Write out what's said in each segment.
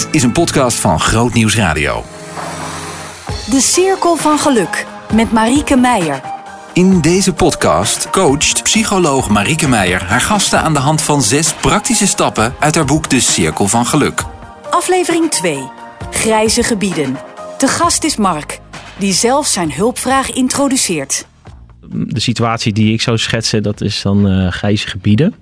Dit is een podcast van Groot Nieuws Radio. De Cirkel van Geluk met Marieke Meijer. In deze podcast coacht psycholoog Marieke Meijer haar gasten aan de hand van zes praktische stappen uit haar boek De Cirkel van Geluk. Aflevering 2. Grijze gebieden. De gast is Mark, die zelf zijn hulpvraag introduceert. de situatie die ik zou schetsen, dat is dan eh grijze gebieden.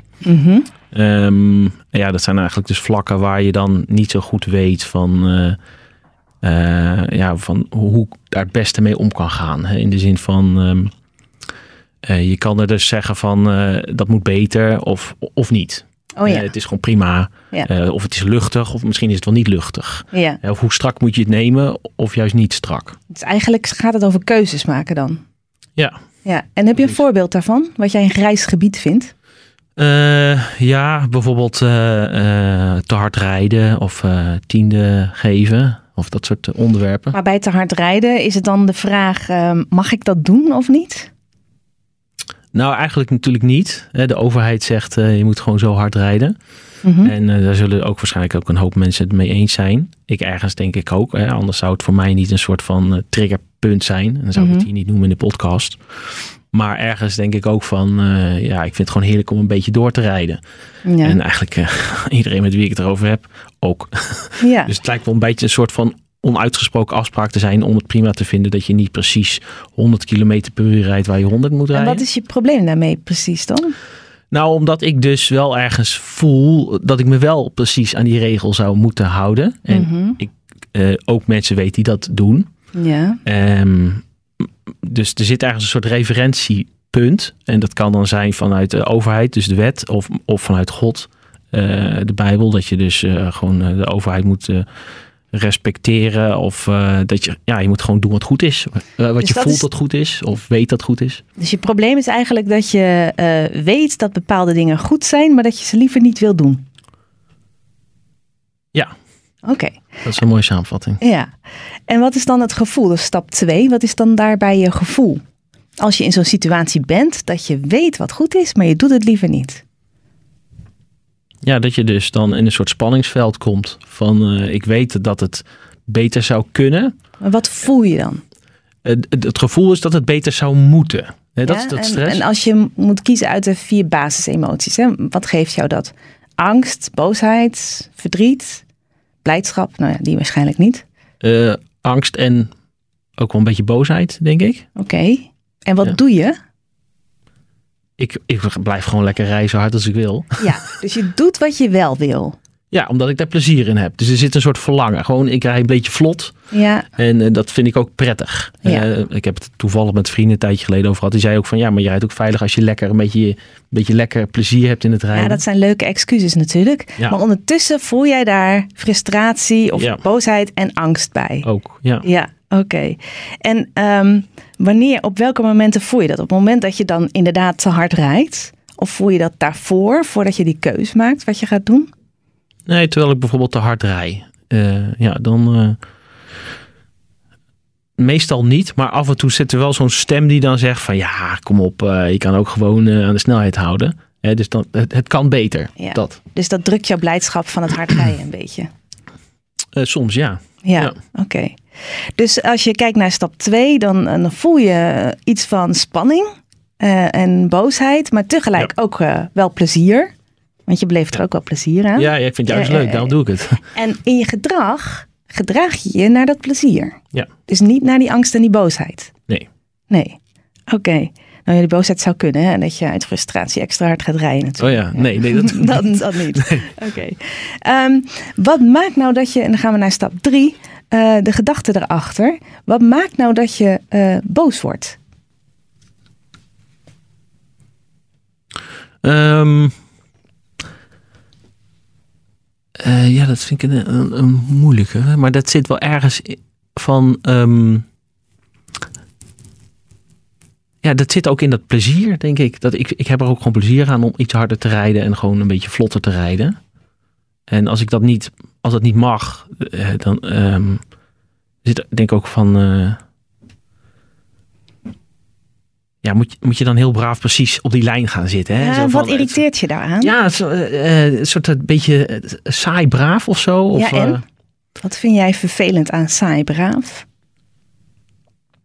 Ehm, ja, dat zijn eigenlijk dus vlakken waar je dan niet zo goed weet van, eh, eh, ja, van hoe ik daar het beste mee om kan gaan. Hè? In de zin van, ehm, eh, je kan er dus zeggen van dat moet beter of, of niet. Oh ja. Het is gewoon prima. Ja. Of het is luchtig, of misschien is het wel niet luchtig. ja. Of hoe strak moet je het nemen, of juist niet strak. Dus eigenlijk gaat het over keuzes maken dan. Ja. Ja. En heb je een voorbeeld daarvan? Wat jij een grijs gebied vindt? Eh, ja, bijvoorbeeld eh, eh, te hard rijden of tiende geven of dat soort onderwerpen. Maar bij te hard rijden is het dan de vraag, ehm, mag ik dat doen of niet? Nou, eigenlijk natuurlijk niet. De overheid zegt je moet gewoon zo hard rijden. Mhm. En daar zullen ook waarschijnlijk ook een hoop mensen het mee eens zijn. Ik ergens denk ik ook. Hè, anders zou het voor mij niet een soort van triggerpunt zijn. En dan zou ik het Mhm. hier niet noemen in de podcast. Maar ergens denk ik ook van, eh, ja, ik vind het gewoon heerlijk om een beetje door te rijden. Ja. En eigenlijk eh, iedereen met wie ik het erover heb, ook. ja. Dus het lijkt wel een beetje een soort van onuitgesproken afspraak te zijn om het prima te vinden dat je niet precies 100 km per uur rijdt waar je 100 moet en rijden. wat is je probleem daarmee precies dan? Nou, omdat ik dus wel ergens voel dat ik me wel precies aan die regel zou moeten houden. En Mhm. ik eh, ook mensen weet die dat doen. Ja. Ehm, dus er zit ergens een soort referentiepunt. En dat kan dan zijn vanuit de overheid, dus de wet, of, of vanuit God, eh, de Bijbel. Dat je dus eh, gewoon eh, de overheid moet respecteren. Of dat je, ja, je moet gewoon doen wat goed is. Wat Dus je dat voelt is- dat goed is, of weet dat goed is. Dus je probleem is eigenlijk dat je weet dat bepaalde dingen goed zijn, maar dat je ze liever niet wil doen. Ja. Oké, Dat is een mooie samenvatting. ja. En wat is dan het gevoel? Dus stap 2, wat is dan daarbij je gevoel? Als je in zo'n situatie bent dat je weet wat goed is, maar je doet het liever niet. Ja, dat je dus dan in een soort spanningsveld komt van eh, ik weet dat het beter zou kunnen. Maar wat voel je dan? Het, het, het gevoel is dat het beter zou moeten. Dat Ja, is dat en, stress. En als je moet kiezen uit de vier basisemoties, hè, wat geeft jou dat? Angst, boosheid, verdriet, blijdschap? Nou ja, die waarschijnlijk niet. Eh, angst en ook wel een beetje boosheid, denk ik. Oké. En wat Ja. doe je? ik. Ik blijf gewoon lekker rijden zo hard als ik wil. Ja, dus je doet wat je wel wil. Ja, omdat ik daar plezier in heb. Dus er zit een soort verlangen. Gewoon, ik rij een beetje vlot. Ja, En eh, dat vind ik ook prettig. Ja. Eh, ik heb het toevallig met vrienden een tijdje geleden over gehad. Die zei ook van ja, maar je rijdt ook veilig als je lekker een beetje, een beetje lekker plezier hebt in het rijden. ja, dat zijn leuke excuses natuurlijk. Ja. Maar ondertussen voel jij daar frustratie of Ja. boosheid en angst bij. Ook, ja. Ja, oké. En ehm, wanneer, op welke momenten voel je dat? Op het moment dat je dan inderdaad te hard rijdt? Of voel je dat daarvoor, voordat je die keus maakt wat je gaat doen? Nee, terwijl ik bijvoorbeeld te hard rij. Eh, ja, dan. eh, meestal niet, maar af en toe zit er wel zo'n stem die dan zegt: van ja, kom op, eh, je kan ook gewoon aan de snelheid houden. Hè, dus dan, het, het kan beter. Ja. Dat. Dus dat drukt jouw blijdschap van het hard rijden een beetje. Soms ja. Ja, Ja. oké. Dus als je kijkt naar stap 2, dan, dan voel je iets van spanning en boosheid, maar tegelijk ook wel plezier. Want je beleeft er ook wel plezier aan. Ja, ja, ik vind het juist ja, leuk, daarom doe ik het. En in je gedrag gedraag je je naar dat plezier. Ja. Dus niet naar die angst en die boosheid. Nee. Nee. Oké. Nou ja, die boosheid zou kunnen, hè? Dat je uit frustratie extra hard gaat rijden Oh natuurlijk. ja, nee, nee, dat, dat, dat niet. Oké. Ehm, wat maakt nou dat je, en dan gaan we naar stap drie, eh, de gedachte erachter. Wat maakt nou dat je eh, boos wordt? Ehm, eh, ja, dat vind ik een, moeilijke. Maar dat zit wel ergens van. ehm, ja, dat zit ook in dat plezier, denk ik. Dat ik. Ik heb er ook gewoon plezier aan om iets harder te rijden en gewoon een beetje vlotter te rijden. En als ik dat niet, als dat niet mag, eh, dan ehm, zit denk ik ook van. eh, ja, moet, je- moet je dan heel braaf precies op die lijn gaan zitten. Hè? Ja, Zo wat van, irriteert je daaraan? Ja, eh, eh, een soort een beetje eh, saai braaf of zo. Of, Ja, en? eh, Wat vind jij vervelend aan saai braaf?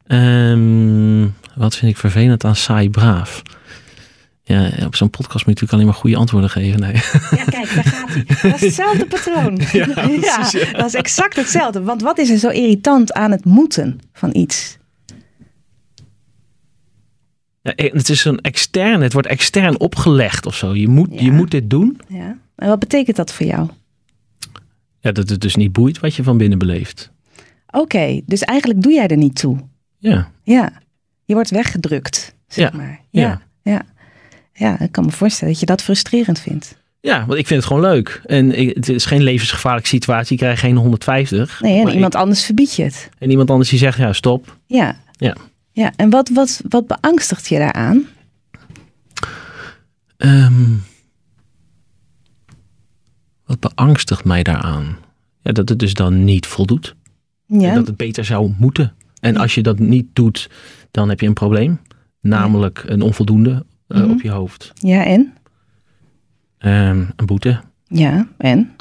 Ehm, wat vind ik vervelend aan saai braaf? Ja, op zo'n podcast moet je natuurlijk alleen maar goede antwoorden geven. Nee. Ja, kijk, daar gaat hij. Dat is hetzelfde patroon. Ja, precies, ja. dat is exact hetzelfde. Want wat is er zo irritant aan het moeten van iets? Ja, eh, het is een extern, het wordt extern opgelegd of zo. Je moet, Ja. je moet dit doen. Ja. En wat betekent dat voor jou? Ja, dat het dus niet boeit wat je van binnen beleeft. Oké, dus eigenlijk doe jij er niet toe. Ja, Ja, je wordt weggedrukt, zeg Ja, maar. ja. Ja, ja. Ik kan me voorstellen dat je dat frustrerend vindt. ja want ik vind het gewoon leuk. En ik- het is geen levensgevaarlijke situatie. Ik krijg geen 150. Nee, en iemand anders verbiedt je het. en iemand anders die zegt, ja, stop. Ja. Ja. Ja, en wat, wat, wat beangstigt je daaraan? Ehm, wat beangstigt mij daaraan? Ja, dat het dus dan niet voldoet. Ja, En dat het beter zou moeten. En als je dat niet doet, dan heb je een probleem. Namelijk een onvoldoende eh, Mhm. op je hoofd. ja en? Ehm, een boete. Ja, en?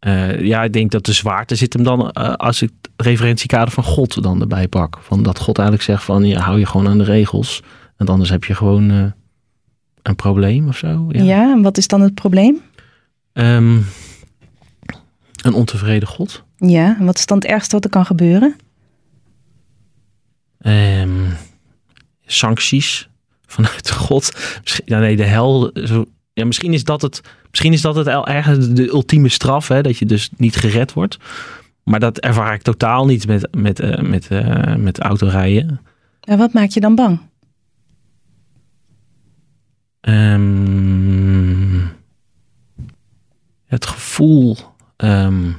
Eh, ja, ik denk dat de zwaarte zit hem dan eh, als ik het referentiekader van God dan erbij pak. Van dat God eigenlijk zegt van, ja, hou je gewoon aan de regels. En anders heb je gewoon eh, een probleem of zo. Ja. en wat is dan het probleem? Ehm, een ontevreden God. Ja, en wat is dan het ergste wat er kan gebeuren? Ehm, sancties vanuit God. Misschien, ja, nee, de hel. Zo, ja, misschien is dat het. Misschien is dat het ergens de ultieme straf, hè, dat je dus niet gered wordt. Maar dat ervaar ik totaal niet met, met, eh, met, eh, met autorijden. En wat maakt je dan bang? Ehm, het gevoel. ehm,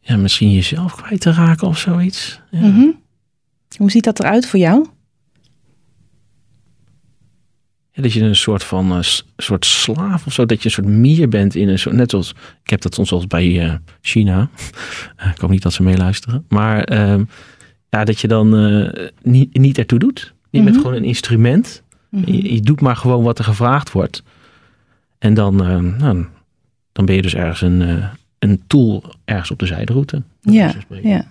ja, misschien jezelf kwijt te raken of zoiets. Ja. Mhm. Hoe ziet dat eruit voor jou? Ja, dat je een soort van s- soort slaaf of zo, dat je een soort mier bent in een soort, net zoals, ik heb dat soms eens bij eh, China. Eh, ik hoop niet dat ze meeluisteren. Maar ehm, ja, dat je dan niet, niet ertoe doet. Je bent Mhm. gewoon een instrument. Mhm. Je, je doet maar gewoon wat er gevraagd wordt. En dan, eh, nou, dan ben je dus ergens een, een tool ergens op de zijderoute. Ja, spreken. ja.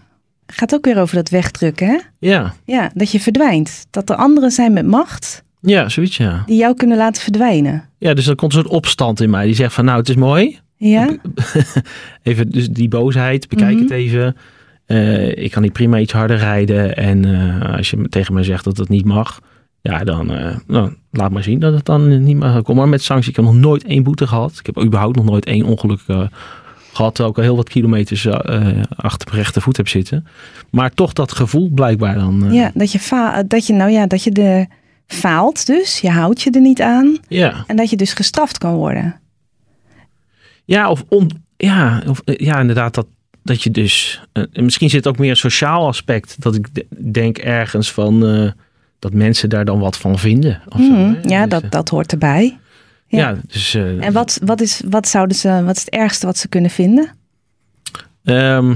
Gaat ook weer over dat wegdrukken, hè? ja, Ja, dat je verdwijnt. Dat er anderen zijn met macht ja, zoiets ja. die jou kunnen laten verdwijnen. Ja, dus er komt een soort opstand in mij die zegt van nou, het is mooi. Ja? even dus die boosheid, bekijk Mhm. het even. Eh, ik kan niet prima iets harder rijden. En eh, als je tegen mij zegt dat het niet mag, ja, dan eh, nou, laat maar zien dat het dan niet mag. Kom maar met sanctie. Ik heb nog nooit één boete gehad. Ik heb überhaupt nog nooit één ongeluk eh, gehad. Terwijl ik al heel wat kilometers achter mijn rechte voet heb zitten. Maar toch dat gevoel blijkbaar dan. ja, dat je, dat je, nou ja, dat je de faalt dus. Je houdt je er niet aan. ja. En dat je dus gestraft kan worden. Ja, of, on, ja, of eh, ja, inderdaad, dat, dat je dus. eh, en misschien zit ook meer een sociaal aspect. Dat ik de- denk ergens van. eh, dat mensen daar dan wat van vinden. Of Mhm. Ja, Dus, dat, dat hoort erbij. ja. ja. dus. En wat, wat, is, wat, zouden ze, wat is het ergste wat ze kunnen vinden? ehm,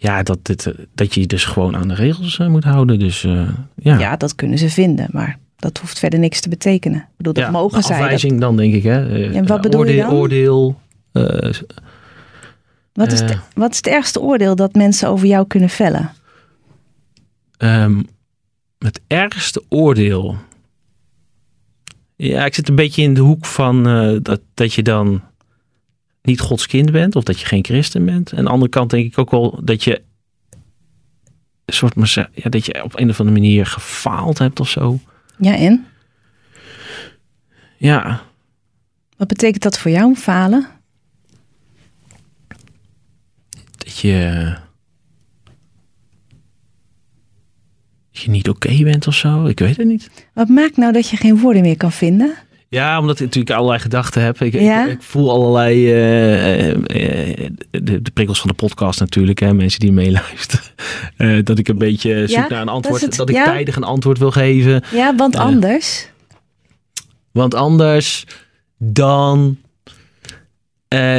ja, dat, dit, eh, dat je je dus gewoon aan de regels eh, moet houden. Dus eh, ja. Ja. dat kunnen ze vinden, maar dat hoeft verder niks te betekenen. Ik bedoel, dat Ja, mogen zij. Dat- Afwijzing dan, denk ik. Hè. En wat bedoel je oordeel, dan? Oordeel. wat, is het, wat is het ergste oordeel dat mensen over jou kunnen vellen? Ehm, het ergste oordeel. Ja, ik zit een beetje in de hoek van dat, dat je dan niet Gods kind bent of dat je geen christen bent. En aan de andere kant denk ik ook wel dat je een soort ja, dat je op een of andere manier gefaald hebt of zo. Ja, en? Ja, Wat betekent dat voor jou, falen? dat je, dat je niet oké bent of zo. Ik weet het niet. Wat maakt nou dat je geen woorden meer kan vinden? Ja, omdat ik natuurlijk allerlei gedachten heb. Ik, Ja? ik, ik voel allerlei eh, eh, eh, de, de prikkels van de podcast natuurlijk. Hè, mensen die meeluisteren. Dat ik een beetje zoek Ja, naar een antwoord. Dat, het, ik ja. tijdig een antwoord wil geven. Ja, want anders. Want anders dan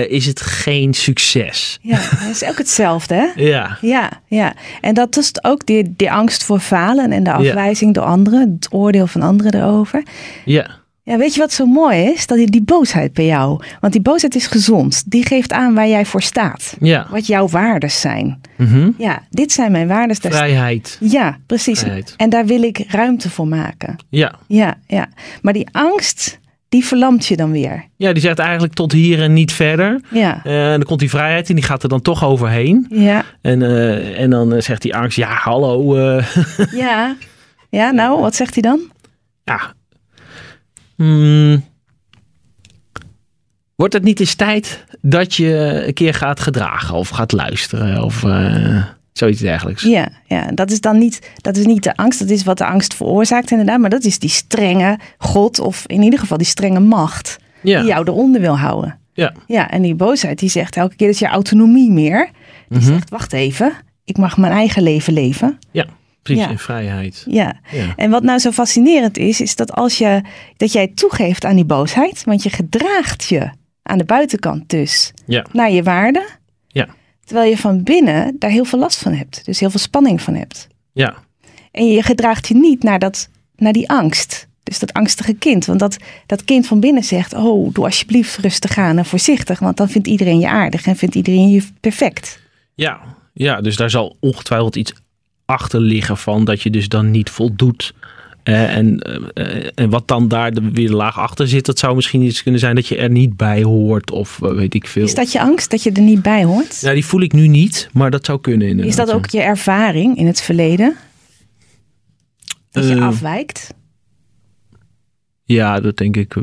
is het geen succes. Ja, dat is ook hetzelfde, hè? Ja, Ja, ja. En dat is ook die, die angst voor falen en de afwijzing door anderen, het oordeel van anderen erover. ja. Ja, weet je wat zo mooi is? Dat die, die boosheid bij jou. Want die boosheid is gezond. Die geeft aan waar jij voor staat. Ja. Wat jouw waardes zijn. Mhm. Ja, dit zijn mijn waardes. Vrijheid. Ja, precies. Vrijheid. En daar wil ik ruimte voor maken. Ja. Ja, ja. Maar die angst, die verlamt je dan weer. ja, die zegt eigenlijk tot hier en niet verder. Ja, Eh, en dan komt die vrijheid en die gaat er dan toch overheen. ja, En, eh, en dan eh, zegt die angst, ja hallo, eh, ja. Ja, nou, wat zegt hij dan? ja. Hmm. Wordt het niet eens tijd dat je een keer gaat gedragen of gaat luisteren of eh, zoiets dergelijks? Ja, ja, dat is dan niet, dat is niet de angst. Dat is wat de angst veroorzaakt inderdaad. Maar dat is die strenge God of in ieder geval die strenge macht. Ja. Die jou eronder wil houden. Ja. Ja, en die boosheid die zegt elke keer dat je autonomie meer. Die Mhm. zegt, wacht even, ik mag mijn eigen leven leven. Ja, precies, Ja. in vrijheid. Ja. Ja. En wat nou zo fascinerend is, is dat als je dat jij toegeeft aan die boosheid, want je gedraagt je aan de buitenkant dus Ja. naar je waarde, Ja. terwijl je van binnen daar heel veel last van hebt, dus heel veel spanning van hebt. Ja. En je gedraagt je niet naar, dat, naar die angst. Dus dat angstige kind. Want dat, dat kind van binnen zegt: Oh, doe alsjeblieft rustig aan en voorzichtig. Want dan vindt iedereen je aardig en vindt iedereen je perfect. Ja, ja, dus daar zal ongetwijfeld iets achter liggen van dat je dus dan niet voldoet. Eh, en, eh, eh, en wat dan daar de, weer laag achter zit, dat zou misschien iets kunnen zijn dat je er niet bij hoort of weet ik veel. Is dat je angst dat je er niet bij hoort? Ja, die voel ik nu niet, maar dat zou kunnen inderdaad. Is dat ook je ervaring in het verleden? Dat je afwijkt? Ja, dat denk ik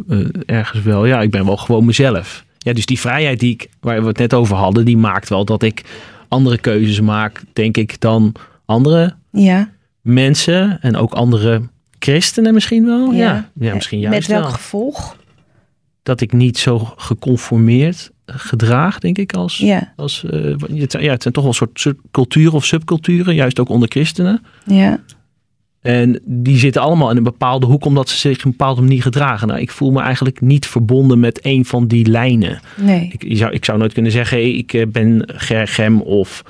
ergens wel. Ja, ik ben wel gewoon mezelf. Ja, dus die vrijheid die ik, waar we het net over hadden, die maakt wel dat ik andere keuzes maak, denk ik, dan andere Ja. mensen en ook andere christenen misschien wel. Ja, ja, misschien juist Met welk wel. gevolg? Dat ik niet zo geconformeerd gedraag, denk ik, als... Ja. als het, zijn- ja, het zijn toch wel een soort culturen of subculturen, juist ook onder christenen. Ja. En die zitten allemaal in een bepaalde hoek omdat ze zich op een bepaalde manier gedragen. Nou, ik voel me eigenlijk niet verbonden met een van die lijnen. Nee. Ik, zou, ik zou nooit kunnen zeggen, hey, ik eh, ben Gergem of,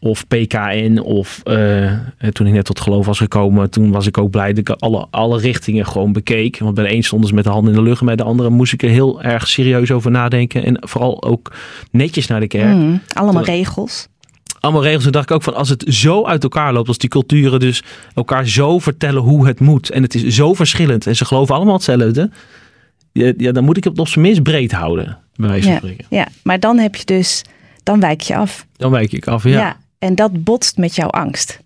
of PKN. Of eh, toen ik net tot geloof was gekomen, toen was ik ook blij dat ik alle, alle richtingen gewoon bekeek. Want bij de een stonden ze met de handen in de lucht en bij de andere moest ik er heel erg serieus over nadenken. En vooral ook netjes naar de kerk. Mm, allemaal regels. allemaal regels. En dacht ik ook van als het zo uit elkaar loopt, als die culturen dus elkaar zo vertellen hoe het moet. En het is zo verschillend en ze geloven allemaal hetzelfde. Ja, ja, dan moet ik het op zijn minst breed houden, bij wijze van Ja. spreken. ja, maar dan heb je dus, dan wijk je af. Dan wijk ik af, ja. Ja. Ja. En dat botst met jouw angst.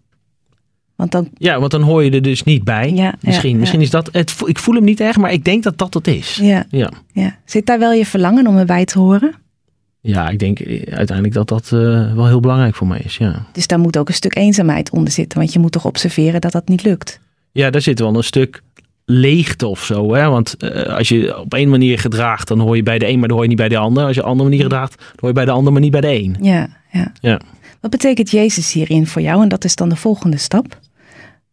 Want dan, want dan hoor je er dus niet bij. Ja, misschien ja, ja. misschien is dat, het, ik voel hem niet echt, maar ik denk dat dat het is. ja, Ja, ja. Zit daar wel je verlangen om erbij te horen? ja ik denk eh, uiteindelijk dat dat eh, wel heel belangrijk voor mij is, ja. Dus daar moet ook een stuk eenzaamheid onder zitten. Want je moet toch observeren dat dat niet lukt. Ja, daar zit wel een stuk leegte of zo. Hè? Want eh, als je op één manier gedraagt, dan hoor je bij de een, maar dan hoor je niet bij de ander. Als je op een andere manier gedraagt, dan hoor je bij de ander, maar niet bij de een. Ja, ja. Ja. Wat betekent Jezus hierin voor jou? En dat is dan de volgende stap.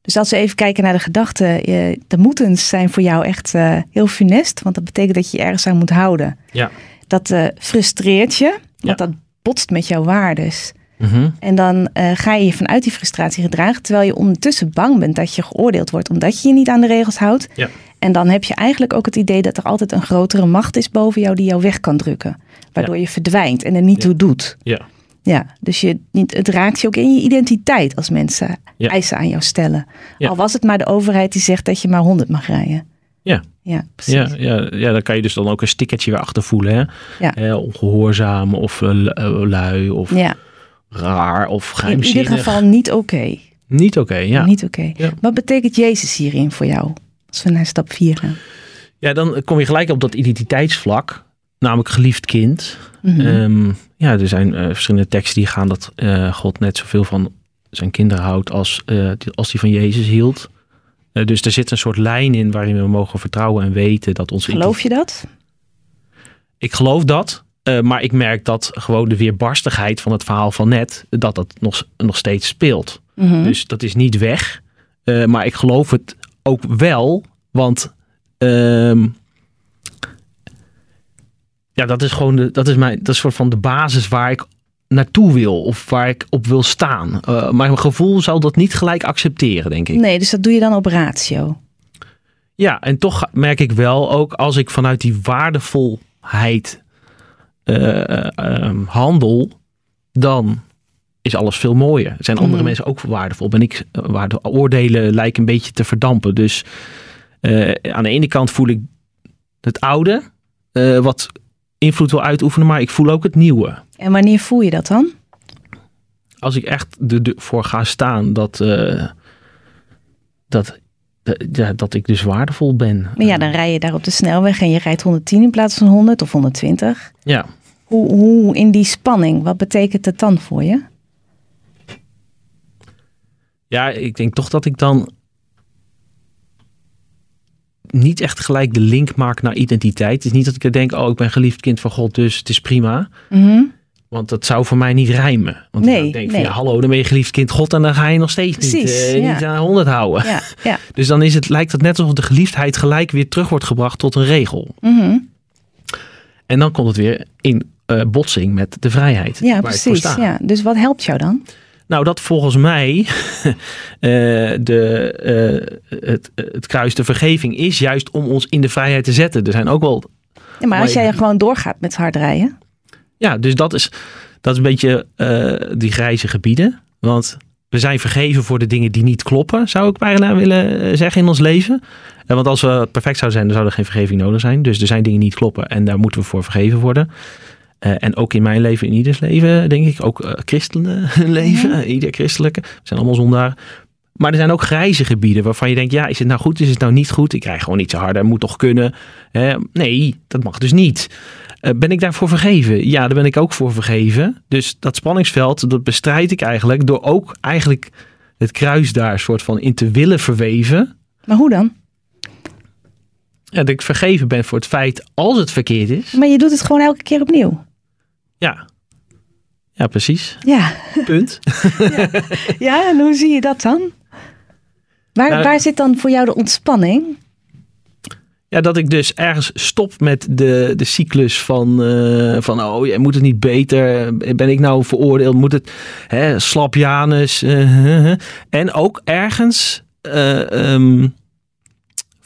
Dus als we even kijken naar de gedachten. eh, De moetens zijn voor jou echt eh, heel funest. Want dat betekent dat je je ergens aan moet houden. Ja. Dat eh, frustreert je. Want Ja. dat botst met jouw waardes. Mhm. En dan ga je je vanuit die frustratie gedragen. Terwijl je ondertussen bang bent dat je geoordeeld wordt. Omdat je je niet aan de regels houdt. Ja. En dan heb je eigenlijk ook het idee dat er altijd een grotere macht is boven jou. Die jou weg kan drukken. Waardoor je verdwijnt en er niet toe doet. Ja. Ja, dus je, het raakt je ook in je identiteit als mensen Ja. eisen aan jou stellen. Ja. Al was het maar de overheid die zegt dat je maar 100 mag rijden. Ja. Ja, precies. Ja, ja, ja, dan kan je dus dan ook een stickertje weer achter voelen. Hè? Ja. Eh, ongehoorzaam of eh, eh, lui of Ja, raar of in geheimzinnig. ieder geval niet oké. Niet oké, ja. Niet oké. Ja. Wat betekent Jezus hierin voor jou? Als we naar stap 4 gaan. Ja, dan kom je gelijk op dat identiteitsvlak. Namelijk geliefd kind. Mhm. Ehm, ja, er zijn eh, verschillende teksten die gaan dat eh, God net zoveel van zijn kinderen houdt als, eh, die- als die van Jezus hield. Dus er zit een soort lijn in waarin we mogen vertrouwen en weten dat onze Geloof je dat? Ik geloof dat. maar ik merk dat gewoon de weerbarstigheid van het verhaal van net, dat dat nog, nog steeds speelt. Mhm. Dus dat is niet weg. Maar ik geloof het ook wel. Want ehm, ja, dat is gewoon de, dat is mijn, dat is soort van de basis waar ik naartoe wil. Of waar ik op wil staan. Eh, maar mijn gevoel zou dat niet gelijk accepteren, denk ik. Nee, dus dat doe je dan op ratio. Ja, en toch merk ik wel ook als ik vanuit die waardevolheid eh, eh, ehm, handel, dan is alles veel mooier. Zijn andere Mhm. mensen ook waardevol? Ben ik eh, waar de oordelen lijken een beetje te verdampen. Dus aan de ene kant voel ik het oude, wat invloed wil uitoefenen, maar ik voel ook het nieuwe. En wanneer voel je dat dan? Als ik echt ervoor ga staan dat, eh, dat, ja, dat ik dus waardevol ben. Maar ja, dan rij je daar op de snelweg en je rijdt 110 in plaats van 100 of 120. Ja. Hoe, hoe in die spanning, wat betekent het dan voor je? Ja, ik denk toch dat ik dan niet echt gelijk de link maak naar identiteit. Het is niet dat ik er denk, oh, ik ben geliefd kind van God, dus het is prima. Mhm. Want dat zou voor mij niet rijmen. Want Nee, ik denk nee. van, ja, hallo, dan ben je geliefd kind God en dan ga je nog steeds niet, eh, ja. niet aan 100 houden. Ja, ja. Dus dan is het, lijkt het net alsof de geliefdheid gelijk weer terug wordt gebracht tot een regel. Mhm. En dan komt het weer in eh, botsing met de vrijheid. ja precies. Ja. Dus wat helpt jou dan? Nou, dat volgens mij eh, de, eh, het, het kruis de vergeving is juist om ons in de vrijheid te zetten. Er zijn ook wel, Ja, maar als jij gewoon doorgaat met hard rijden. ja, dus dat is, dat is een beetje eh, die grijze gebieden. Want we zijn vergeven voor de dingen die niet kloppen, zou ik bijna willen zeggen in ons leven. Want als we perfect zouden zijn, dan zou er geen vergeving nodig zijn. Dus er zijn dingen die niet kloppen en daar moeten we voor vergeven worden. Eh, en ook in mijn leven, in ieders leven, denk ik. Ook uh, christenen leven, Mhm. ieder christelijke. We zijn allemaal zondaar. Maar er zijn ook grijze gebieden waarvan je denkt, ja, is het nou goed, is het nou niet goed? Ik krijg gewoon niet zo harder, moet toch kunnen? Nee, dat mag dus niet. Uh, ben ik daarvoor vergeven? Ja, daar ben ik ook voor vergeven. Dus dat spanningsveld, dat bestrijd ik eigenlijk door ook eigenlijk het kruis daar soort van in te willen verweven. Maar hoe dan? Ja, dat ik vergeven ben voor het feit als het verkeerd is. Maar je doet het gewoon elke keer opnieuw. Ja. Ja, precies. Ja. Punt. ja. ja, en hoe zie je dat dan? Waar, Nou, waar zit dan voor jou de ontspanning? Ja, dat ik dus ergens stop met de, de cyclus van, uh, van, oh, je moet het niet beter. Ben ik nou veroordeeld? Moet het, hè, slap Janus. Uh, en ook ergens uh, um,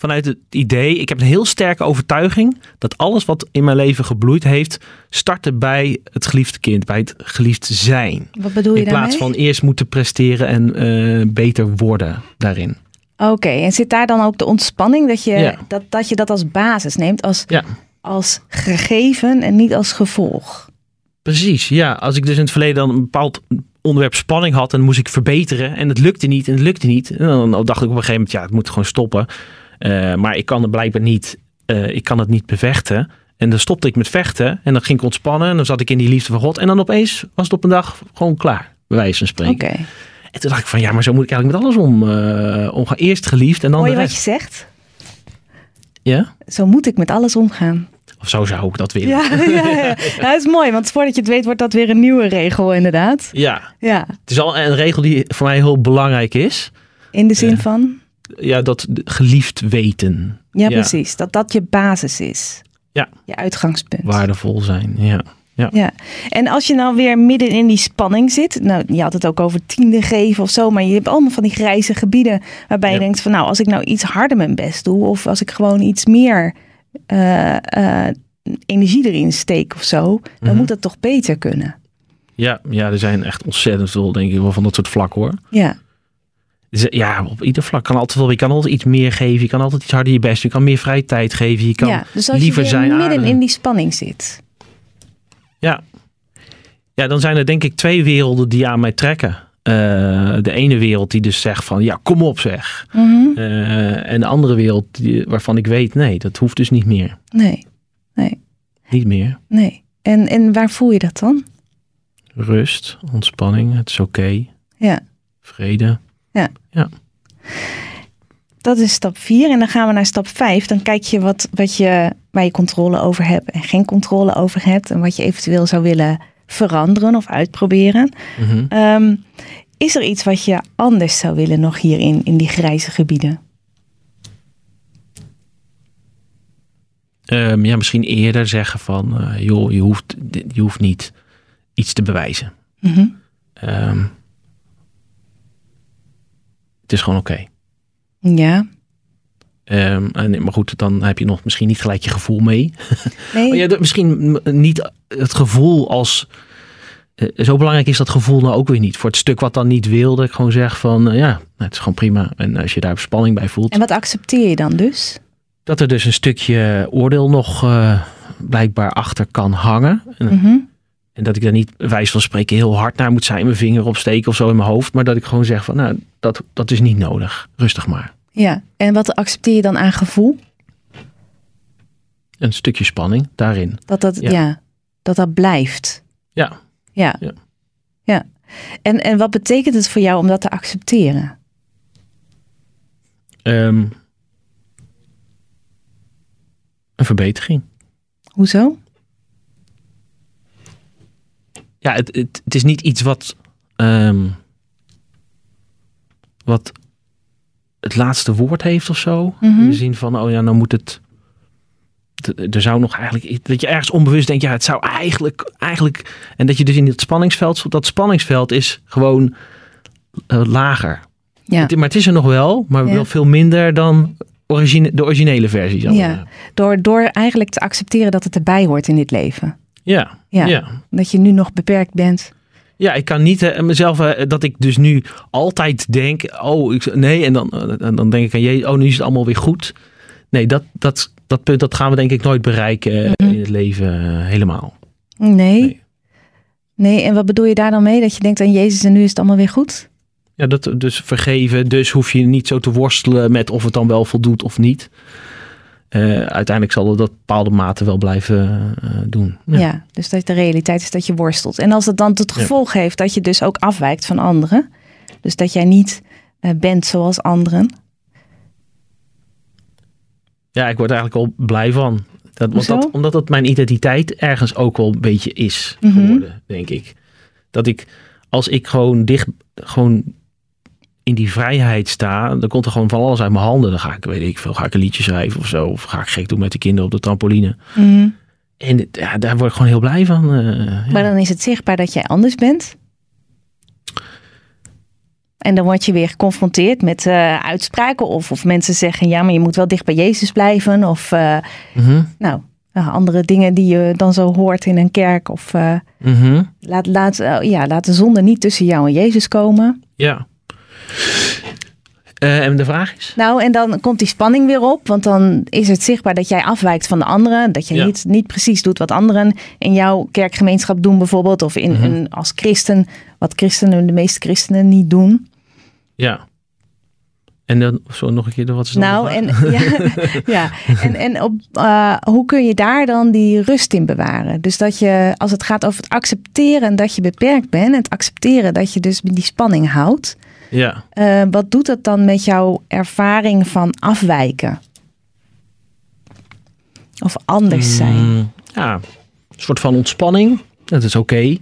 vanuit het idee, ik heb een heel sterke overtuiging dat alles wat in mijn leven gebloeid heeft, startte bij het geliefde kind, bij het geliefd zijn. Wat bedoel je In plaats daarmee? van eerst moeten presteren en uh, beter worden daarin. Oké, okay, en zit daar dan ook de ontspanning dat je, Ja. dat, dat je dat als basis neemt, als, Ja. als gegeven en niet als gevolg? Precies, ja. Als ik dus in het verleden dan een bepaald onderwerp spanning had en moest ik verbeteren en het lukte niet en het lukte niet. En dan dacht ik op een gegeven moment, ja, het moet gewoon stoppen. Uh, maar ik kan het blijkbaar niet, uh, ik kan het niet bevechten. En dan stopte ik met vechten en dan ging ik ontspannen en dan zat ik in die liefde van God. En dan opeens was het op een dag gewoon klaar, bij wijze van spreken. Oké. Okay. En toen dacht ik van, ja, maar zo moet ik eigenlijk met alles om, uh, omgaan. Eerst geliefd en dan Hoor je wat je zegt? Ja? Zo moet ik met alles omgaan. Of zo zou ik dat willen. Ja, ja, ja. ja, dat is mooi, want voordat je het weet wordt dat weer een nieuwe regel inderdaad. Ja. Ja, Het is al een regel die voor mij heel belangrijk is. in de zin van? Ja, dat geliefd weten. Ja, precies. Dat dat je basis is. Ja. Je uitgangspunt. Waardevol zijn, ja. Ja. Ja, en als je nou weer midden in die spanning zit, nou je had het ook over tiende geven of zo, maar je hebt allemaal van die grijze gebieden waarbij je denkt van nou als ik nou iets harder mijn best doe of als ik gewoon iets meer eh, eh, energie erin steek of zo, dan Mhm. moet dat toch beter kunnen. Ja, ja, er zijn echt ontzettend veel, denk ik wel, van dat soort vlakken hoor. Ja, Dus, ja, op ieder vlak kan altijd wel. Je kan altijd iets meer geven. Je kan altijd iets harder je best. Je kan meer vrije tijd geven. Je kan ja. dus als liever je zijn. midden in die spanning zit. Ja. ja, dan zijn er denk ik twee werelden die aan mij trekken. Eh, de ene wereld die dus zegt van ja, kom op zeg. Mhm. Eh, en de andere wereld die, waarvan ik weet, nee, dat hoeft dus niet meer. Nee, nee, Niet meer. nee. En, en waar voel je dat dan? Rust, ontspanning, het is oké. Ja. Vrede. Dat is stap 4. En dan gaan we naar stap 5. Dan kijk je, wat, wat je waar je controle over hebt en geen controle over hebt. En wat je eventueel zou willen veranderen of uitproberen. Mhm. Ehm, is er iets wat je anders zou willen nog hierin, in die grijze gebieden? Ehm, ja, misschien eerder zeggen van, eh, joh, je hoeft, je hoeft niet iets te bewijzen. Ehm, het is gewoon oké. Ja, Ehm, en, maar goed, dan heb je nog misschien niet gelijk je gevoel mee. Nee. Maar ja, misschien niet het gevoel als... eh, zo belangrijk is dat gevoel nou ook weer niet. Voor het stuk wat dan niet wil, dat ik gewoon zeg van... eh, ja, nou, het is gewoon prima. En als je daar spanning bij voelt... En wat accepteer je dan dus? dat er dus een stukje oordeel nog eh, blijkbaar achter kan hangen. En. En dat ik daar niet, wijs van spreken, heel hard naar moet zijn, mijn vinger opsteken of zo in mijn hoofd. Maar dat ik gewoon zeg van, nou, dat, dat is niet nodig. Rustig maar. Ja, en wat accepteer je dan aan gevoel? Een stukje spanning daarin. Dat dat, ja. Ja. dat, dat blijft. Ja, Ja. Ja. ja. En, en wat betekent het voor jou om dat te accepteren? ehm, een verbetering. Hoezo? Ja, het, het, het is niet iets wat, ehm, wat het laatste woord heeft of zo. Mhm. In de zin van, oh ja, nou moet het... Er zou nog eigenlijk... Dat je ergens onbewust denkt, ja, het zou eigenlijk... eigenlijk en dat je dus in het spanningsveld... Dat spanningsveld is gewoon eh, lager. Ja. Het- maar het is er nog wel, maar Ja. wel veel minder dan origine, de originele versie. Ja. Door, door eigenlijk te accepteren dat het erbij hoort in dit leven. Ja, Ja. ja. Dat je nu nog beperkt bent. Ja, ik kan niet eh, mezelf, eh, dat ik dus nu altijd denk, oh, ik, nee, en dan, eh, en dan denk ik aan je, oh, nu is het allemaal weer goed. Nee, dat, dat, dat punt, dat gaan we denk ik nooit bereiken Mhm. in het leven helemaal. Nee. Nee. nee. en wat bedoel je daar dan mee? Dat je denkt aan Jezus en nu is het allemaal weer goed? Ja, dat dus vergeven, dus hoef je niet zo te worstelen met of het dan wel voldoet of niet. Eh, uiteindelijk zal dat bepaalde mate wel blijven eh, doen. Ja. dus dat de realiteit is dat je worstelt. En als dat dan tot Ja. gevolg heeft dat je dus ook afwijkt van anderen. Dus dat jij niet eh, bent zoals anderen. Ja, ik word er eigenlijk al blij van. Dat, want dat, omdat dat mijn identiteit ergens ook wel een beetje is Mhm. geworden, denk ik. Dat ik, als ik gewoon dicht, gewoon in die vrijheid sta, dan komt er gewoon van alles uit mijn handen. Dan ga ik, weet ik veel, ga ik een liedje schrijven of zo. Of ga ik gek doen met de kinderen op de trampoline. Mhm. En ja, daar word ik gewoon heel blij van. eh, ja. Maar dan is het zichtbaar dat jij anders bent. En dan word je weer geconfronteerd met eh, uitspraken. Of, of mensen zeggen, ja, maar je moet wel dicht bij Jezus blijven. Of eh, Mhm, nou, andere dingen die je dan zo hoort in een kerk. Of mhm, laat, laat, ja, laat de zonde niet tussen jou en Jezus komen. ja. Eh, en de vraag is? Nou, en dan komt die spanning weer op. Want dan is het zichtbaar dat jij afwijkt van de anderen. Dat je Ja. niet, niet precies doet wat anderen in jouw kerkgemeenschap doen bijvoorbeeld. Of in, Mhm. een, als christen, wat christenen, de meeste christenen niet doen. Ja. En dan, zo nog een keer, wat is dan Nou, en, ja, ja. en, en op, eh, hoe kun je daar dan die rust in bewaren? Dus dat je, als het gaat over het accepteren dat je beperkt bent, en het accepteren dat je dus die spanning houdt, Ja. eh, wat doet dat dan met jouw ervaring van afwijken? Of anders zijn? Mm, ja, een soort van ontspanning. Dat is oké.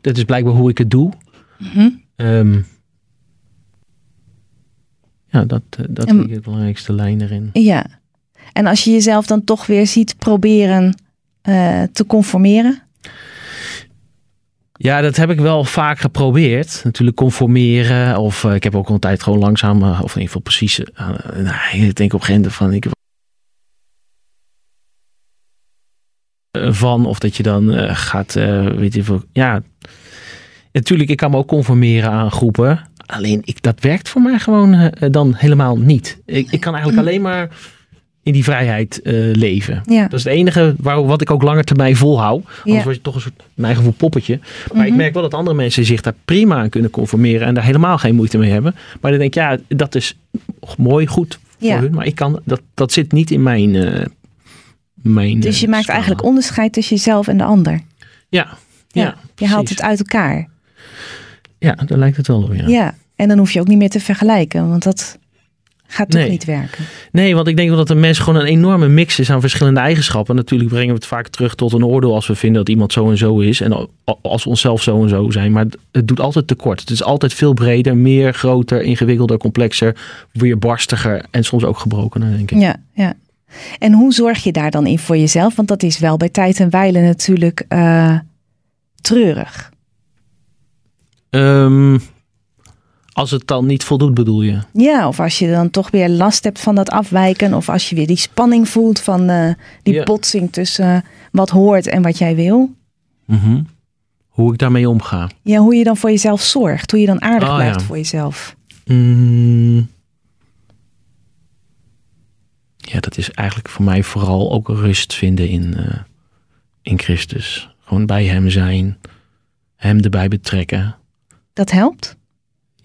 Dat is blijkbaar hoe ik het doe. Mhm. Ehm, ja, dat, eh, dat En- vind ik de belangrijkste lijn erin. Ja. En als je jezelf dan toch weer ziet proberen eh, te conformeren? Ja, dat heb ik wel vaak geprobeerd. Natuurlijk conformeren. Of eh, ik heb ook al een tijd gewoon langzaam, eh, of in ieder geval precies. nou, ik denk op een gegeven moment van. Ik, van of dat je dan gaat, weet je veel. Ja, natuurlijk, ik kan me ook conformeren aan groepen. Alleen ik, dat werkt voor mij gewoon dan helemaal niet. Ik, ik kan eigenlijk alleen maar in die vrijheid eh, leven. Ja. Dat is het enige waar, wat ik ook langer termijn volhoud. Anders Ja. word je toch een soort, mijn eigen gevoel, poppetje. Maar ik Mhm. merk wel dat andere mensen zich daar prima aan kunnen conformeren. En daar helemaal geen moeite mee hebben. Maar dan denk ik, ja, dat is mooi, goed voor Ja. hun. Maar ik kan, dat, dat zit niet in mijn... eh, mijn Dus je eh, maakt eigenlijk onderscheid tussen jezelf en de ander. Ja, ja, je haalt het uit elkaar. Ja, daar lijkt het wel op, ja. Ja. En dan hoef je ook niet meer te vergelijken, want dat gaat toch Nee. niet werken. Nee, want ik denk wel dat een mens gewoon een enorme mix is aan verschillende eigenschappen. Natuurlijk brengen we het vaak terug tot een oordeel als we vinden dat iemand zo en zo is. En al- als we onszelf zo en zo zijn. Maar het doet altijd tekort. Het is altijd veel breder, meer, groter, ingewikkelder, complexer, weerbarstiger en soms ook gebrokener, denk ik. Ja, ja. En hoe zorg je daar dan in voor jezelf? Want dat is wel bij tijd en wijle natuurlijk eh, treurig. Ehm, Als het dan niet voldoet, bedoel je? Ja, of als je dan toch weer last hebt van dat afwijken. Of als je weer die spanning voelt van uh, die Ja. botsing tussen wat hoort en wat jij wil. Mhm. Hoe ik daarmee omga. Ja, hoe je dan voor jezelf zorgt. Hoe je dan aardig Oh, blijft ja. voor jezelf. Mm. Ja, dat is eigenlijk voor mij vooral ook rust vinden in, eh, in Christus. Gewoon bij hem zijn. Hem erbij betrekken. Dat helpt.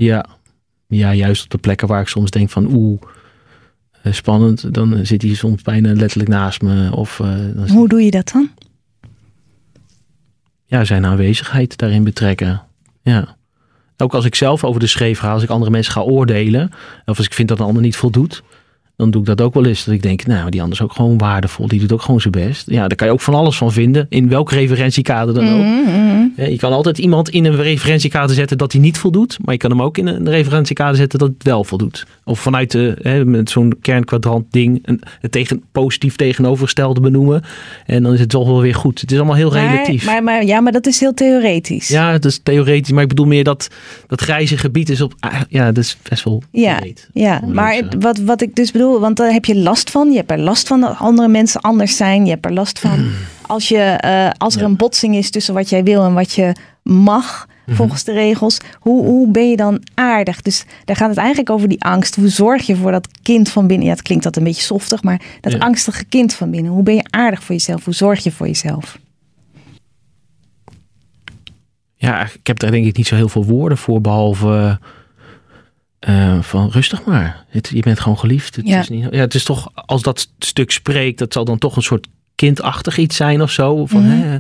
Ja. ja, juist op de plekken waar ik soms denk van oeh, eh, spannend. Dan zit hij soms bijna letterlijk naast me. Of eh, dan Hoe doe je dat dan? ja, zijn aanwezigheid daarin betrekken. Ja. Ook als ik zelf over de schreef ga, als ik andere mensen ga oordelen, of als ik vind dat een ander niet voldoet, dan doe ik dat ook wel eens. Dat ik denk, nou, die ander is ook gewoon waardevol, die doet ook gewoon zijn best. Ja, daar kan je ook van alles van vinden, in welk referentiekader dan ook. Mhm. Ja, Je kan altijd iemand in een referentiekader zetten dat hij niet voldoet, maar je kan hem ook in een referentiekader zetten dat het wel voldoet. Of vanuit de, hè, met zo'n kernkwadrant ding, een, het tegen, positief tegenovergestelde benoemen. En dan is het toch wel weer goed. Het is allemaal heel relatief. Maar, maar, ja, maar dat is heel theoretisch. Ja, het is theoretisch, maar ik bedoel meer dat dat grijze gebied is op. ah, Ja, dat is best wel. Ja, breed. ja. Maar wat, wat ik dus bedoel, want daar heb je last van. Je hebt er last van dat andere mensen anders zijn. Je hebt er last van als, je, eh, als er Ja. een botsing is tussen wat jij wil en wat je mag Mhm. volgens de regels. Hoe, hoe ben je dan aardig? Dus daar gaat het eigenlijk over die angst. Hoe zorg je voor dat kind van binnen? Ja, het klinkt dat een beetje softig, maar dat Ja. angstige kind van binnen. Hoe ben je aardig voor jezelf? Hoe zorg je voor jezelf? Ja, ik heb daar denk ik niet zo heel veel woorden voor, behalve eh, van rustig maar. Het, je bent gewoon geliefd. Het, Ja. is niet, ja, het is toch, als dat stuk spreekt, dat zal dan toch een soort kindachtig iets zijn of zo. Van, Mhm. hè,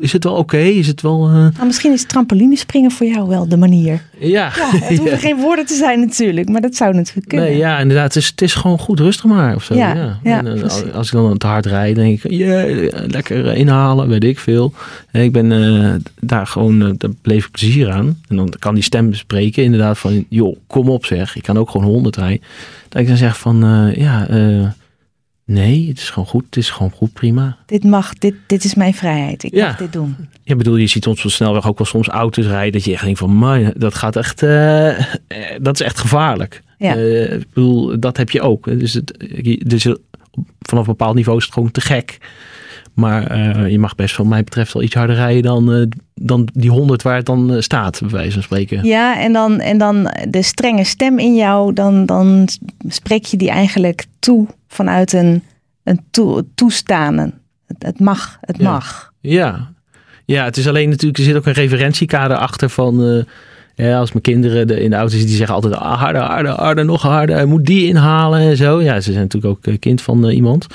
is het wel oké? Is het wel. eh, Nou, misschien is trampolinespringen voor jou wel de manier. ja. Ja, het hoeven Ja. geen woorden te zijn natuurlijk, maar dat zou natuurlijk kunnen. Nee, ja, inderdaad. Het is, het is gewoon goed, rustig maar. Of zo, Ja, ja, En, eh, als ik dan te hard rijd, denk ik, yeah, lekker eh, inhalen, weet ik veel. En ik ben daar gewoon, eh, daar bleef ik plezier aan. En dan kan die stem spreken, inderdaad, van, joh, kom op zeg. Ik kan ook gewoon honderd rijden. Dat ik dan zeg van, ja, nee, het is gewoon goed. Het is gewoon goed, prima. Dit mag, dit, dit is mijn vrijheid. Ik Ja. mag dit doen. Ja, bedoel, je ziet ons op de snelweg ook wel soms auto's rijden. Dat je echt denkt van, man, dat gaat echt, eh, eh, dat is echt gevaarlijk. Ja. Eh, ik bedoel, dat heb je ook. Dus, het, dus vanaf een bepaald niveau is het gewoon te gek. Maar je mag best, wat mij betreft, wel iets harder rijden dan, dan die 100 waar het dan staat, bij wijze van spreken. Ja, en dan, en dan de strenge stem in jou, dan, dan spreek je die eigenlijk toe vanuit een, een toestanen. Het, het mag, het Ja. mag. Ja. ja, het is alleen natuurlijk, er zit ook een referentiekader achter van. eh, ja, als mijn kinderen de, in de auto zitten, die zeggen altijd ah, harder, harder, harder, nog harder. Hij moet die inhalen en zo. Ja, ze zijn natuurlijk ook eh, kind van eh, iemand.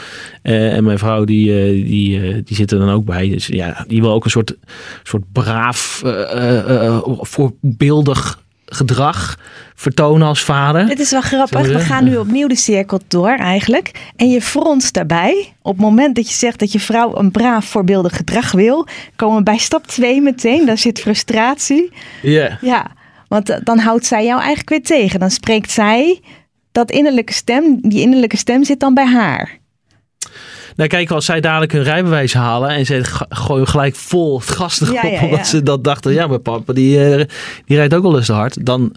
Eh, en mijn vrouw, die, eh, die, eh, die zit er dan ook bij. Dus ja, die wil ook een soort, soort braaf, eh, eh, eh, voorbeeldig gedrag vertonen als vader. Het is wel grappig. We gaan nu opnieuw de cirkel door eigenlijk. En je fronst daarbij. Op het moment dat je zegt dat je vrouw een braaf voorbeeldig gedrag wil, komen we bij stap 2 meteen. Daar zit frustratie. Ja. Ja, want eh, dan houdt zij jou eigenlijk weer tegen. Dan spreekt zij dat innerlijke stem, die innerlijke stem zit dan bij haar. Nou kijk, als zij dadelijk hun rijbewijs halen en ze go- gooien gelijk vol het gas erop, Ja, ja, omdat ze dat dachten, ja, mijn papa die, eh, die rijdt ook wel eens te hard, dan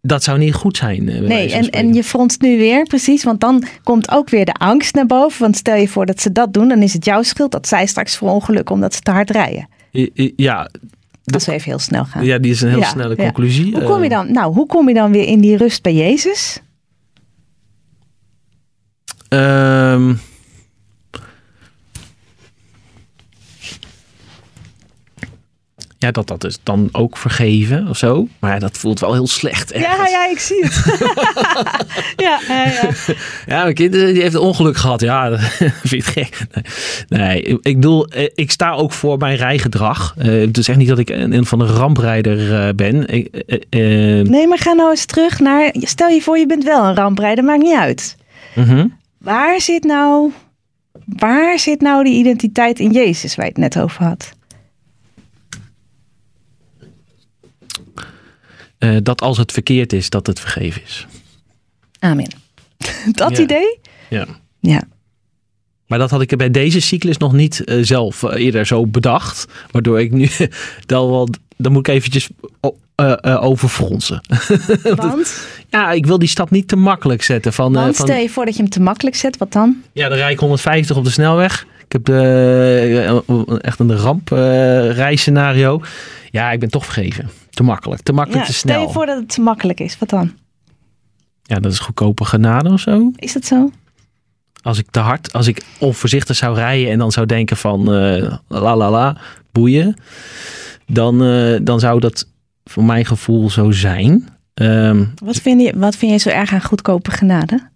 dat zou niet goed zijn. eh, Nee, en, en je fronst nu weer, precies. Want dan komt ook weer de angst naar boven. Want stel je voor dat ze dat doen, dan is het jouw schuld dat zij straks voor ongeluk omdat ze te hard rijden. Ja, Als we even heel snel gaan. ja, die is een heel Ja, snelle ja. conclusie. Hoe kom je Eh, dan? Nou, hoe kom je dan weer in die rust bij Jezus? ehm, ja, dat dat is dan ook vergeven of zo. Maar dat voelt wel heel slecht. Ja, ergens. ja, ik zie het. ja, ja, ja. Ja, mijn kind die heeft een ongeluk gehad. Ja, dat vind je het gek. Nee, nee, ik ik bedoel, eh, ik sta ook voor mijn rijgedrag. Eh, Het is echt niet dat ik een, een van de ramprijder eh, ben. Ik, Nee, maar ga nou eens terug naar. Stel je voor, je bent wel een ramprijder, maakt niet uit. mhm. Waar zit nou. Waar zit nou die identiteit in Jezus waar je het net over had? Eh, dat als het verkeerd is, dat het vergeven is. Amen. Dat Ja. idee? Ja. Ja. Maar dat had ik bij deze cyclus nog niet eh, zelf eh, eerder zo bedacht. Waardoor ik nu dan wel dan moet ik eventjes uh, uh, over fronsen. Want? ja, ik wil die stap niet te makkelijk zetten. Van, Want van, stel je voor dat je hem te makkelijk zet, wat dan? Ja, dan rijd ik 150 op de snelweg. Ik heb de, echt een rampreisscenario. ja, ik ben toch vergeven. Te makkelijk. Te makkelijk, ja, te snel. Stel je voor dat het te makkelijk is, wat dan? Ja, dat is goedkope genade of zo. Is dat zo? Als ik te hard, als ik onvoorzichtig zou rijden en dan zou denken van uh, la la la, boeien. Dan, uh, dan zou dat voor mijn gevoel zo zijn. Um, wat, vind je, wat vind je zo erg aan goedkope genade?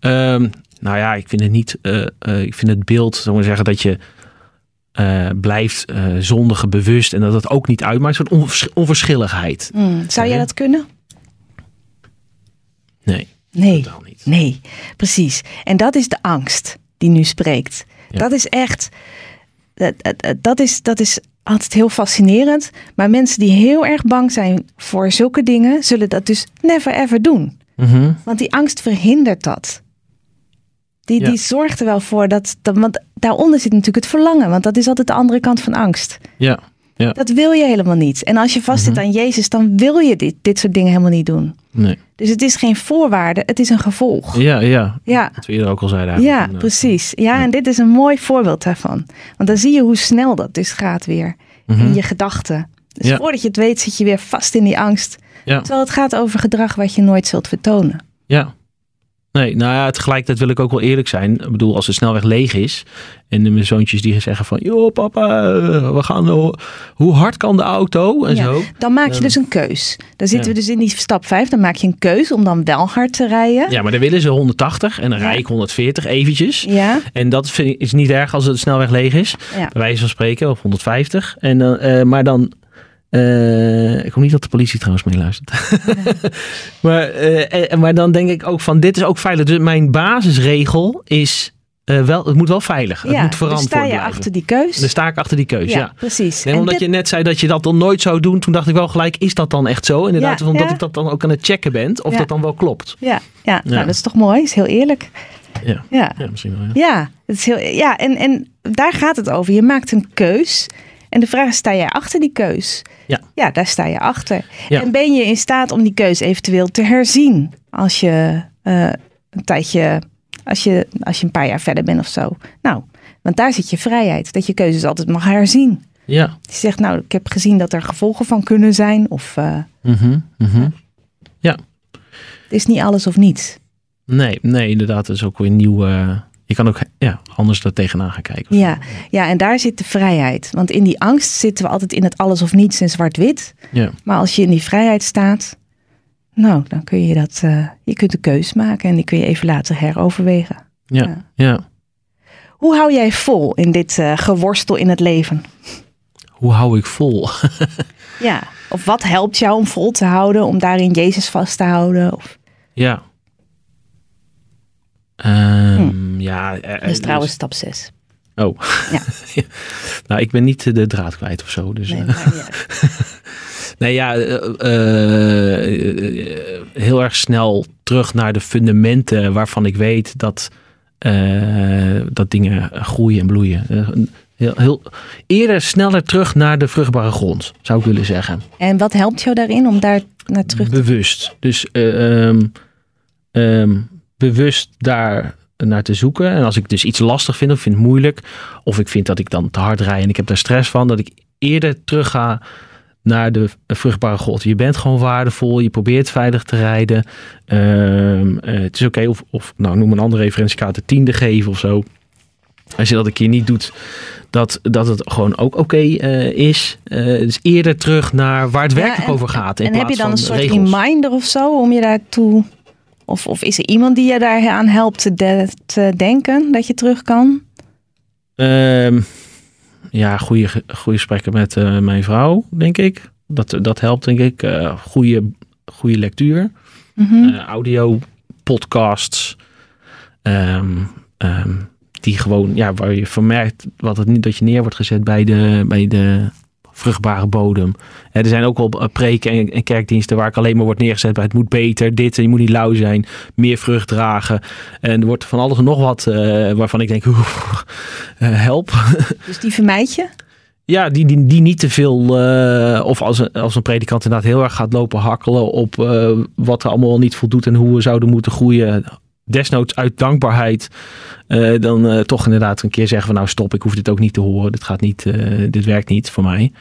Um, nou ja, ik vind het niet. Uh, uh, ik vind het beeld, zou maar zeggen, dat je uh, blijft zondigen bewust en dat het ook niet uitmaakt. Een onverschilligheid. Mm, zou jij dat kunnen? Nee. Nee. Niet. Nee, precies. En dat is de angst die nu spreekt. Ja. Dat is echt. Dat, dat, is, dat is altijd heel fascinerend. Maar mensen die heel erg bang zijn voor zulke dingen, zullen dat dus never ever doen. Mm -hmm. Want die angst verhindert dat. Die, Ja. die zorgt er wel voor dat, dat. Want daaronder zit natuurlijk het verlangen. Want dat is altijd de andere kant van angst. Ja. Ja. Dat wil je helemaal niet. En als je vast zit Mhm. aan Jezus, dan wil je dit, dit soort dingen helemaal niet doen. Nee. Dus het is geen voorwaarde, het is een gevolg. Ja, ja. Ja. Wat we eerder ook al zeiden. Ja, precies. Ja, en dit is een mooi voorbeeld daarvan. Want dan zie je hoe snel dat dus gaat weer Mhm. in je gedachten. Dus Ja. voordat je het weet, zit je weer vast in die angst. Ja. Terwijl het gaat over gedrag wat je nooit zult vertonen. Ja. Nee, nou ja, tegelijkertijd wil ik ook wel eerlijk zijn. Ik bedoel, als de snelweg leeg is en mijn zoontjes die zeggen van, joh papa, eh, we gaan, oh, hoe hard kan de auto en Ja. zo. Dan maak je dus een keus. Dan zitten Ja. we dus in die stap 5. Dan maak je een keus om dan wel hard te rijden. Ja, maar dan willen ze 180 en dan Ja. rij ik 140 eventjes. Ja, En dat vind ik, is niet erg als de snelweg leeg is. Bij wijze van spreken, of 150. En dan, eh, maar dan. Eh, ik hoop niet dat de politie trouwens meeluistert. maar, eh, eh, maar dan denk ik ook van: dit is ook veilig. Dus mijn basisregel is wel, het moet wel veilig. Het moet dus verantwoord sta je blijven. achter die keus. Dan sta ik achter die keus, ja. ja, precies. Nee, En omdat dit- je net zei dat je dat dan nooit zou doen, toen dacht ik wel gelijk, is dat dan echt zo? Inderdaad, Ja, omdat ik dat dan ook aan het checken ben, of dat dan wel klopt. Ja, ja. Nou, dat is toch mooi. is heel eerlijk. Ja, Ja, ja misschien wel. Ja. ja, het is heel, ja en, en daar gaat het over. Je maakt een keus. En de vraag is, sta jij achter die keus? Ja. Ja, daar sta je achter. Ja. En ben je in staat om die keus eventueel te herzien? Als je eh, een tijdje, als je, als je een paar jaar verder bent of zo. Nou, want daar zit je vrijheid. Dat je keuzes altijd mag herzien. ja. Je zegt, nou, ik heb gezien dat er gevolgen van kunnen zijn. Of eh, Mhm, mhm. het is niet alles of niets. Nee, nee, inderdaad. Dat is ook weer nieuw. eh, je kan ook ja, anders daar tegenaan gaan kijken. Ja, ja, en daar zit de vrijheid. Want in die angst zitten we altijd in het alles of niets en zwart-wit. Ja. Maar als je in die vrijheid staat, nou, dan kun je dat, eh, je kunt een keus maken en die kun je even later heroverwegen. Ja, Ja. ja. Hoe hou jij vol in dit eh, geworstel in het leven? Hoe hou ik vol? Ja, of wat helpt jou om vol te houden, om daarin Jezus vast te houden? Of, ja. Ehm, Ja. er- er dat is is- trouwens stap 6. Oh. Ja. nou, ik ben niet de draad kwijt of zo. Dus, Nee, eh, niet uit. Nee, ja, heel erg snel terug naar de fundamenten waarvan ik weet dat, dat dingen groeien en bloeien. Heel, heel, eerder sneller terug naar de vruchtbare grond, zou ik willen zeggen. En wat helpt jou daarin om daar naar terug te Bewust. Dus ehm, bewust daar naar te zoeken. En als ik dus iets lastig vind of vind het moeilijk, of ik vind dat ik dan te hard rij en ik heb daar stress van, dat ik eerder terug ga naar de vruchtbare grond. Je bent gewoon waardevol, je probeert veilig te rijden. Ehm, eh, het is oké of, of, nou noem een andere referentiekaart, de tiende geven of zo. Als je dat een keer niet doet, dat, dat het gewoon ook oké eh, is. Eh, dus eerder terug naar waar het werkelijk over gaat. In En heb je plaats dan een soort regels. reminder of zo om je daartoe... Of, of is er iemand die je daar aan helpt te, de- te denken dat je terug kan? Ehm, ja, goede, goede gesprekken met eh, mijn vrouw, denk ik. Dat, dat helpt, denk ik. Eh goede, goede lectuur. Mhm. Eh, audio, podcasts. ehm, ehm, die gewoon, ja, waar je vermerkt wat het niet dat je neer wordt gezet bij de, bij de vruchtbare bodem. er zijn ook wel eh, preken en, kerkdiensten waar ik alleen maar wordt neergezet bij het moet beter, dit, je moet niet lauw zijn, meer vrucht dragen. En er wordt van alles en nog wat waarvan ik denk, help. Dus die vermijd je? Ja, die, die, die niet te veel, of als een, als een predikant inderdaad heel erg gaat lopen hakkelen op wat er allemaal niet voldoet en hoe we zouden moeten groeien desnoods uit dankbaarheid uh, dan uh, toch inderdaad een keer zeggen van nou stop, ik hoef dit ook niet te horen. Dit gaat niet, uh, dit werkt niet voor mij.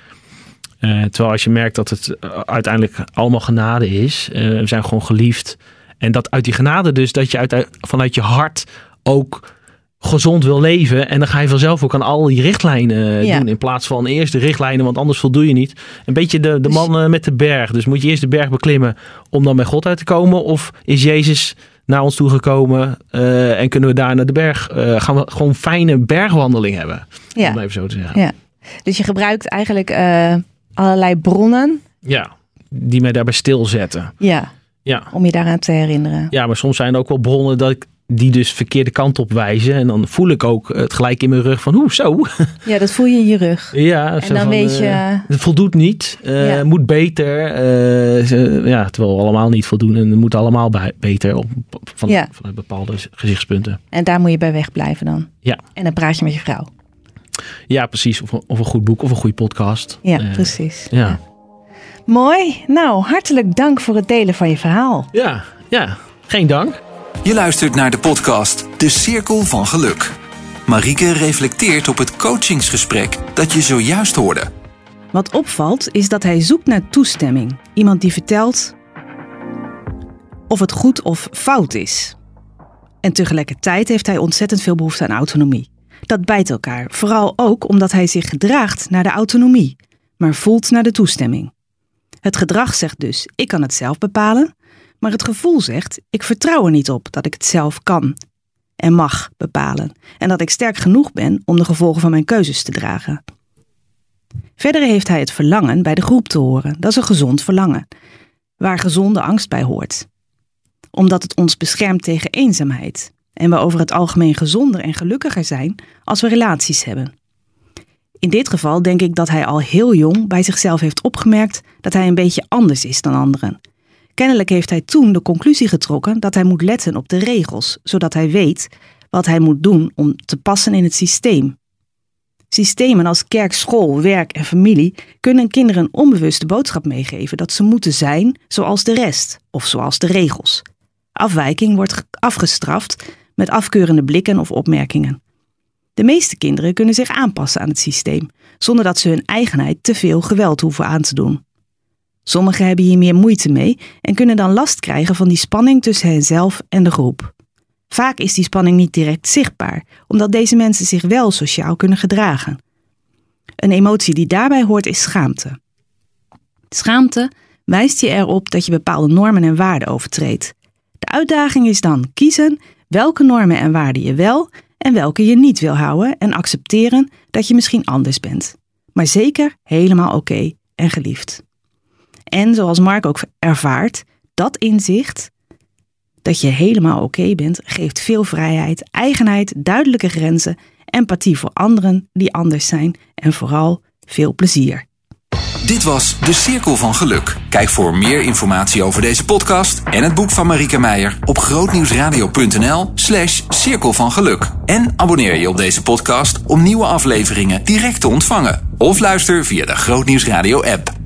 terwijl als je merkt dat het uiteindelijk allemaal genade is, we zijn gewoon geliefd. En dat uit die genade dus, dat je uit, vanuit je hart ook gezond wil leven. En dan ga je vanzelf ook aan al die richtlijnen doen. In plaats van eerst de richtlijnen, want anders voldoe je niet. Een beetje de, de dus- man met de berg. Dus moet je eerst de berg beklimmen om dan bij God uit te komen? Of is Jezus naar ons toe gekomen. Uh, en kunnen we daar naar de berg, uh, gaan we gewoon fijne bergwandeling hebben. Ja. Om even zo te zeggen. Ja. Dus je gebruikt eigenlijk uh, allerlei bronnen. Ja, die mij daarbij stilzetten. Ja. Ja. Om je daaraan te herinneren. Ja, maar soms zijn er ook wel bronnen dat ik die dus verkeerde kant op wijzen. En dan voel ik ook het gelijk in mijn rug van, hoe zo? Ja, dat voel je in je rug. Ja, en dan weet je... Uh, het voldoet niet, uh, moet beter. Uh, ja, terwijl we allemaal niet voldoen en het moet allemaal bij, beter op, van, ja. vanuit bepaalde gezichtspunten. En daar moet je bij wegblijven dan. Ja. En dan praat je met je vrouw. Ja, precies. Of, of een goed boek of een goede podcast. Ja, precies. Ja. ja. Mooi. Nou, hartelijk dank voor het delen van je verhaal. Ja, ja. Geen dank. Je luistert naar de podcast De Cirkel van Geluk. Marieke reflecteert op het coachingsgesprek dat je zojuist hoorde. Wat opvalt is dat hij zoekt naar toestemming. Iemand die vertelt of het goed of fout is. En tegelijkertijd heeft hij ontzettend veel behoefte aan autonomie. Dat bijt elkaar, vooral ook omdat hij zich gedraagt naar de autonomie, maar voelt naar de toestemming. Het gedrag zegt dus: ik kan het zelf bepalen, maar het gevoel zegt: ik vertrouw er niet op dat ik het zelf kan en mag bepalen en dat ik sterk genoeg ben om de gevolgen van mijn keuzes te dragen. Verder heeft hij het verlangen bij de groep te horen. Dat is een gezond verlangen, waar gezonde angst bij hoort. Omdat het ons beschermt tegen eenzaamheid en we over het algemeen gezonder en gelukkiger zijn als we relaties hebben. In dit geval denk ik dat hij al heel jong bij zichzelf heeft opgemerkt dat hij een beetje anders is dan anderen Kennelijk heeft hij toen de conclusie getrokken dat hij moet letten op de regels, zodat hij weet wat hij moet doen om te passen in het systeem. Systemen als kerk, school, werk en familie kunnen kinderen een onbewuste boodschap meegeven dat ze moeten zijn zoals de rest of zoals de regels. Afwijking wordt afgestraft met afkeurende blikken of opmerkingen. De meeste kinderen kunnen zich aanpassen aan het systeem, zonder dat ze hun eigenheid te veel geweld hoeven aan te doen. Sommigen hebben hier meer moeite mee en kunnen dan last krijgen van die spanning tussen henzelf en de groep. Vaak is die spanning niet direct zichtbaar, omdat deze mensen zich wel sociaal kunnen gedragen. Een emotie die daarbij hoort is schaamte. Schaamte wijst je erop dat je bepaalde normen en waarden overtreedt. De uitdaging is dan kiezen welke normen en waarden je wel en welke je niet wil houden en accepteren dat je misschien anders bent. Maar zeker helemaal oké en geliefd. En zoals Mark ook ervaart, dat inzicht, dat je helemaal oké bent, geeft veel vrijheid, eigenheid, duidelijke grenzen, empathie voor anderen die anders zijn en vooral veel plezier. Dit was De Cirkel van Geluk. Kijk voor meer informatie over deze podcast en het boek van Marike Meijer op grootnieuwsradio.nl slash cirkel van geluk. En abonneer je op deze podcast om nieuwe afleveringen direct te ontvangen. Of luister via de Grootnieuwsradio app.